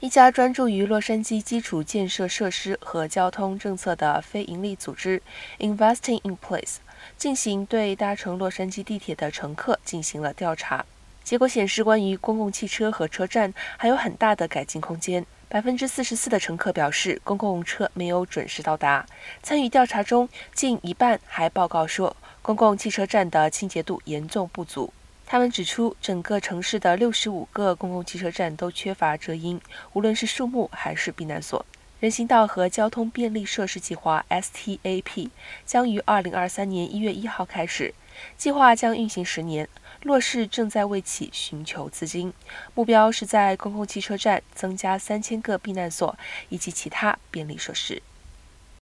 一家专注于洛杉矶基础建设设施和交通政策的非营利组织 Investing in Place 进行对搭乘洛杉矶地铁的乘客进行了调查。结果显示，关于公共汽车和车站还有很大的改进空间。百分之四十四的乘客表示，公共车没有准时到达。参与调查中，近一半还报告说，公共汽车站的清洁度严重不足。他们指出，整个城市的六十五个公共汽车站都缺乏遮阴，无论是树木还是避难所。人行道和交通便利设施计划 （STAP） 将于二零二三年一月一号开始，计划将运行十年。洛市正在为其寻求资金，目标是在公共汽车站增加三千个避难所以及其他便利设施。